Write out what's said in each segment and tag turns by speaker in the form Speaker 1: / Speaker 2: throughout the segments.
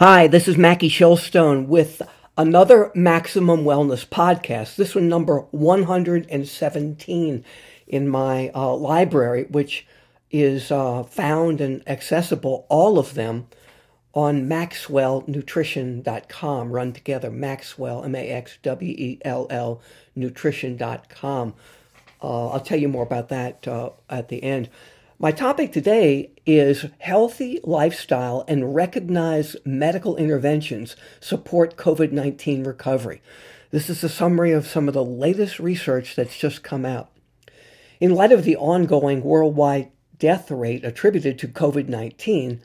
Speaker 1: Hi, this is Mackie Shilstone with another Maximum Wellness podcast. This one number 117 in my uh, library, which is uh, found and accessible, all of them, on maxwellnutrition.com. Run together, Maxwell, M A X W E L L, nutrition.com. Uh, I'll tell you more about that uh, at the end. My topic today is healthy lifestyle and recognized medical interventions support COVID 19 recovery. This is a summary of some of the latest research that's just come out. In light of the ongoing worldwide death rate attributed to COVID 19,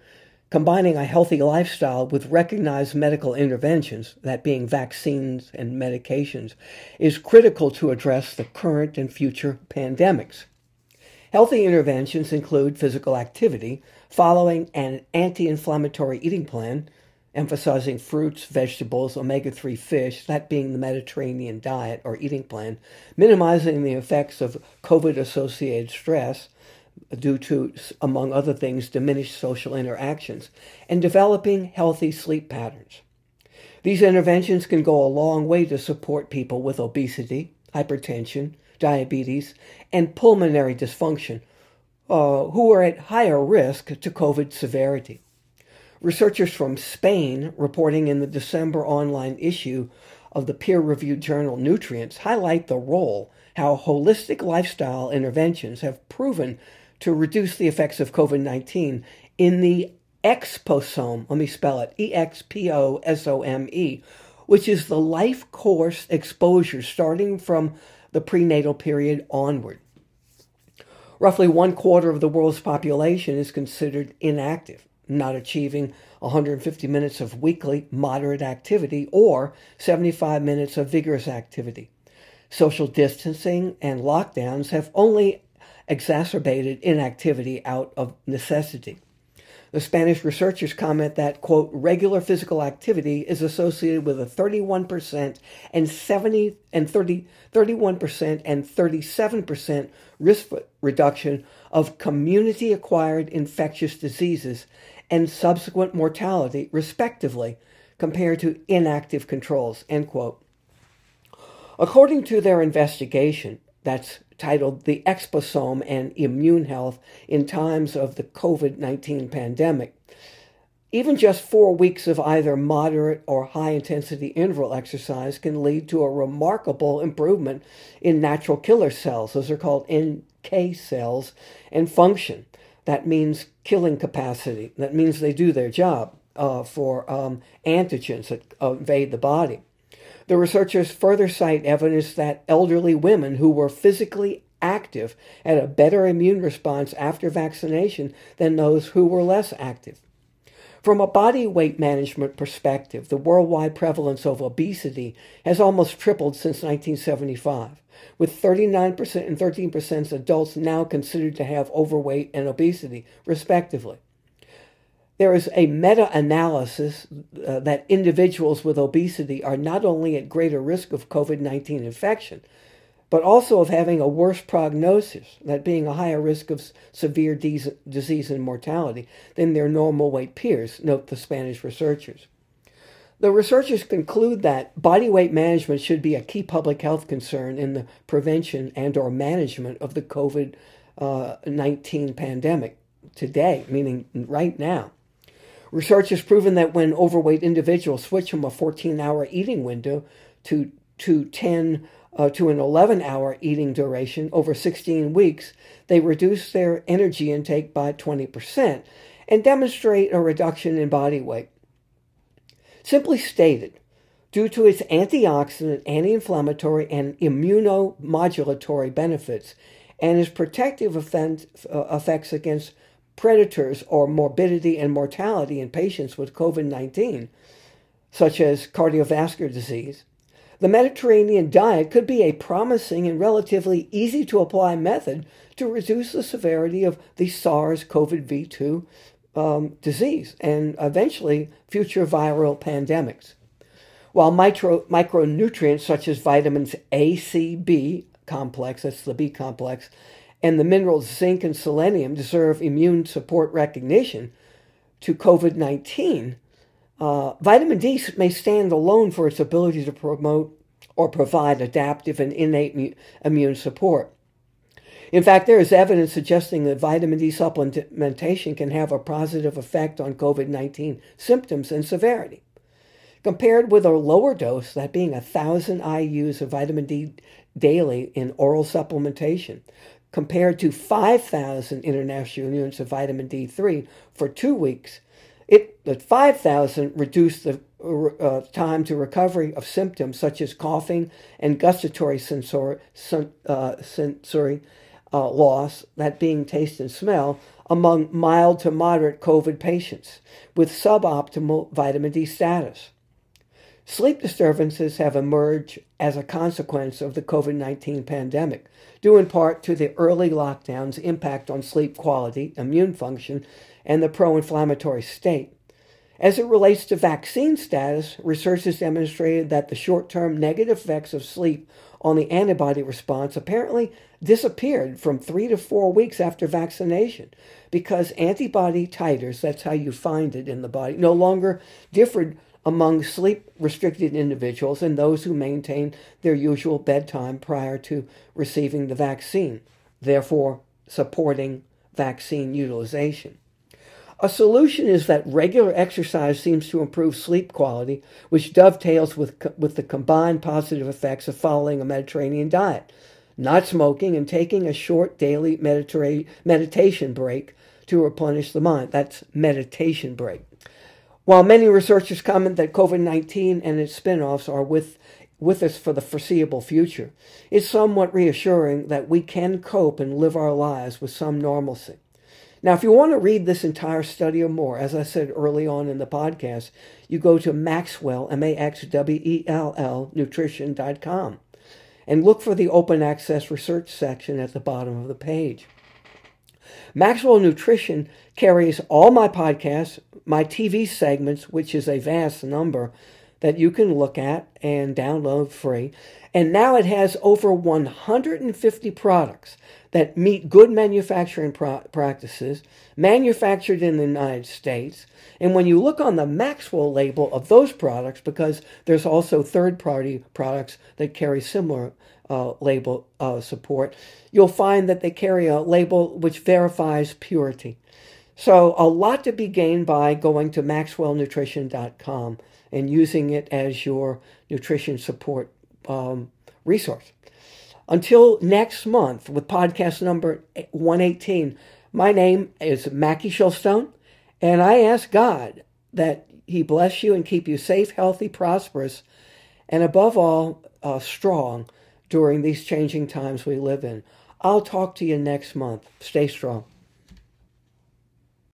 Speaker 1: combining a healthy lifestyle with recognized medical interventions, that being vaccines and medications, is critical to address the current and future pandemics. Healthy interventions include physical activity, following an anti inflammatory eating plan, emphasizing fruits, vegetables, omega 3 fish, that being the Mediterranean diet or eating plan, minimizing the effects of COVID associated stress due to, among other things, diminished social interactions, and developing healthy sleep patterns. These interventions can go a long way to support people with obesity, hypertension, diabetes, and pulmonary dysfunction uh, who are at higher risk to COVID severity. Researchers from Spain, reporting in the December online issue of the peer reviewed journal Nutrients, highlight the role how holistic lifestyle interventions have proven to reduce the effects of COVID 19 in the exposome. Let me spell it E X P O S O M E, which is the life course exposure starting from the prenatal period onward. Roughly one quarter of the world's population is considered inactive, not achieving 150 minutes of weekly moderate activity or 75 minutes of vigorous activity. Social distancing and lockdowns have only exacerbated inactivity out of necessity. The Spanish researchers comment that, quote, regular physical activity is associated with a 31% and 70 and 30, 31% and 37% risk reduction of community acquired infectious diseases and subsequent mortality, respectively, compared to inactive controls, end quote. According to their investigation, that's titled The Exposome and Immune Health in Times of the COVID 19 Pandemic. Even just four weeks of either moderate or high intensity interval exercise can lead to a remarkable improvement in natural killer cells. Those are called NK cells and function. That means killing capacity. That means they do their job uh, for um, antigens that invade the body. The researchers further cite evidence that elderly women who were physically active had a better immune response after vaccination than those who were less active. From a body weight management perspective, the worldwide prevalence of obesity has almost tripled since 1975, with 39% and 13% of adults now considered to have overweight and obesity, respectively. There is a meta analysis uh, that individuals with obesity are not only at greater risk of COVID 19 infection, but also of having a worse prognosis, that being a higher risk of severe de- disease and mortality than their normal weight peers, note the Spanish researchers. The researchers conclude that body weight management should be a key public health concern in the prevention and or management of the COVID-19 uh, pandemic today, meaning right now. Research has proven that when overweight individuals switch from a 14 hour eating window to, to 10 uh, to an 11 hour eating duration over 16 weeks, they reduce their energy intake by 20% and demonstrate a reduction in body weight. Simply stated, due to its antioxidant, anti inflammatory, and immunomodulatory benefits, and its protective uh, effects against predators or morbidity and mortality in patients with COVID 19, such as cardiovascular disease, the Mediterranean diet could be a promising and relatively easy to apply method to reduce the severity of the SARS CoV 2 um, disease and eventually future viral pandemics. While micro, micronutrients such as vitamins A, C, B complex, that's the B complex, and the minerals zinc and selenium deserve immune support recognition to COVID 19. Uh, vitamin D may stand alone for its ability to promote or provide adaptive and innate immune support. In fact, there is evidence suggesting that vitamin D supplementation can have a positive effect on COVID 19 symptoms and severity. Compared with a lower dose, that being 1,000 IUs of vitamin D daily in oral supplementation, compared to 5,000 international units of vitamin D3 for two weeks, it, the 5,000 reduced the uh, time to recovery of symptoms such as coughing and gustatory sensor, uh, sensory uh, loss, that being taste and smell, among mild to moderate COVID patients with suboptimal vitamin D status. Sleep disturbances have emerged as a consequence of the COVID 19 pandemic, due in part to the early lockdown's impact on sleep quality, immune function, and the pro inflammatory state. As it relates to vaccine status, research has demonstrated that the short term negative effects of sleep on the antibody response apparently disappeared from three to four weeks after vaccination because antibody titers, that's how you find it in the body, no longer differed among sleep restricted individuals and those who maintain their usual bedtime prior to receiving the vaccine, therefore supporting vaccine utilization. A solution is that regular exercise seems to improve sleep quality, which dovetails with, with the combined positive effects of following a Mediterranean diet, not smoking, and taking a short daily medita- meditation break to replenish the mind. That's meditation break. While many researchers comment that COVID 19 and its spin offs are with, with us for the foreseeable future, it's somewhat reassuring that we can cope and live our lives with some normalcy. Now, if you want to read this entire study or more, as I said early on in the podcast, you go to Maxwell, M A X W E L L, nutrition.com, and look for the open access research section at the bottom of the page. Maxwell Nutrition carries all my podcasts, my TV segments, which is a vast number that you can look at and download free. And now it has over 150 products that meet good manufacturing pro- practices, manufactured in the United States. And when you look on the Maxwell label of those products, because there's also third party products that carry similar uh, label uh, support, you'll find that they carry a label which verifies purity. So, a lot to be gained by going to maxwellnutrition.com and using it as your nutrition support um, resource. Until next month with podcast number 118, my name is Mackie Shilstone, and I ask God that He bless you and keep you safe, healthy, prosperous, and above all, uh, strong during these changing times we live in. I'll talk to you next month. Stay strong.